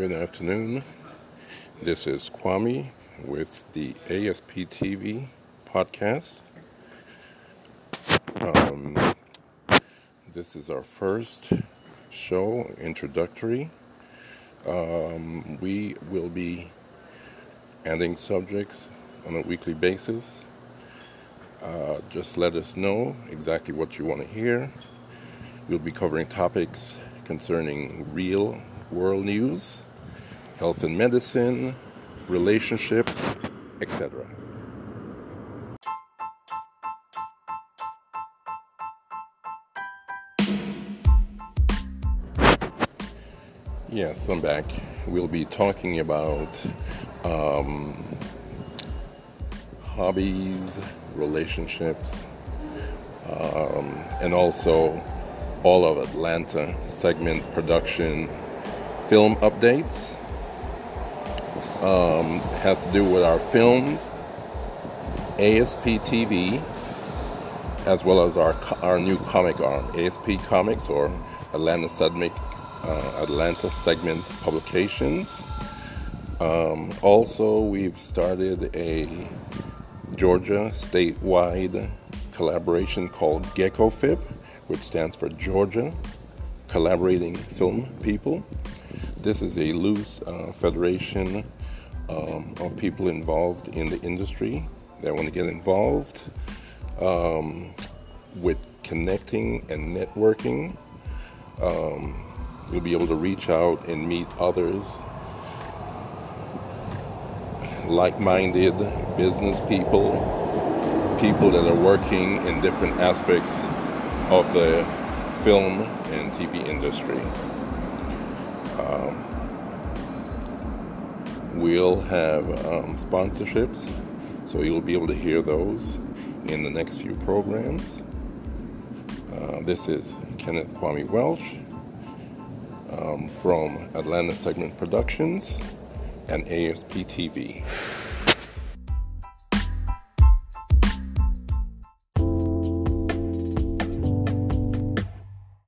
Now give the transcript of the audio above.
Good afternoon. This is Kwame with the ASP TV podcast. Um, this is our first show, introductory. Um, we will be adding subjects on a weekly basis. Uh, just let us know exactly what you want to hear. We'll be covering topics concerning real world news, health and medicine, relationship, etc. Yes, I'm back. We'll be talking about um, hobbies, relationships, um, and also all of Atlanta segment production film updates. Um, has to do with our films, ASP TV, as well as our our new comic arm, ASP Comics or Atlanta Segment uh, Atlanta Segment Publications. Um, also, we've started a Georgia statewide collaboration called GeckoFip, which stands for Georgia Collaborating Film People. This is a loose uh, federation um, of people involved in the industry that want to get involved um, with connecting and networking. Um, you'll be able to reach out and meet others, like minded business people, people that are working in different aspects of the film and TV industry. Um, we'll have um, sponsorships, so you'll be able to hear those in the next few programs. Uh, this is Kenneth Kwame Welsh um, from Atlanta Segment Productions and ASP TV.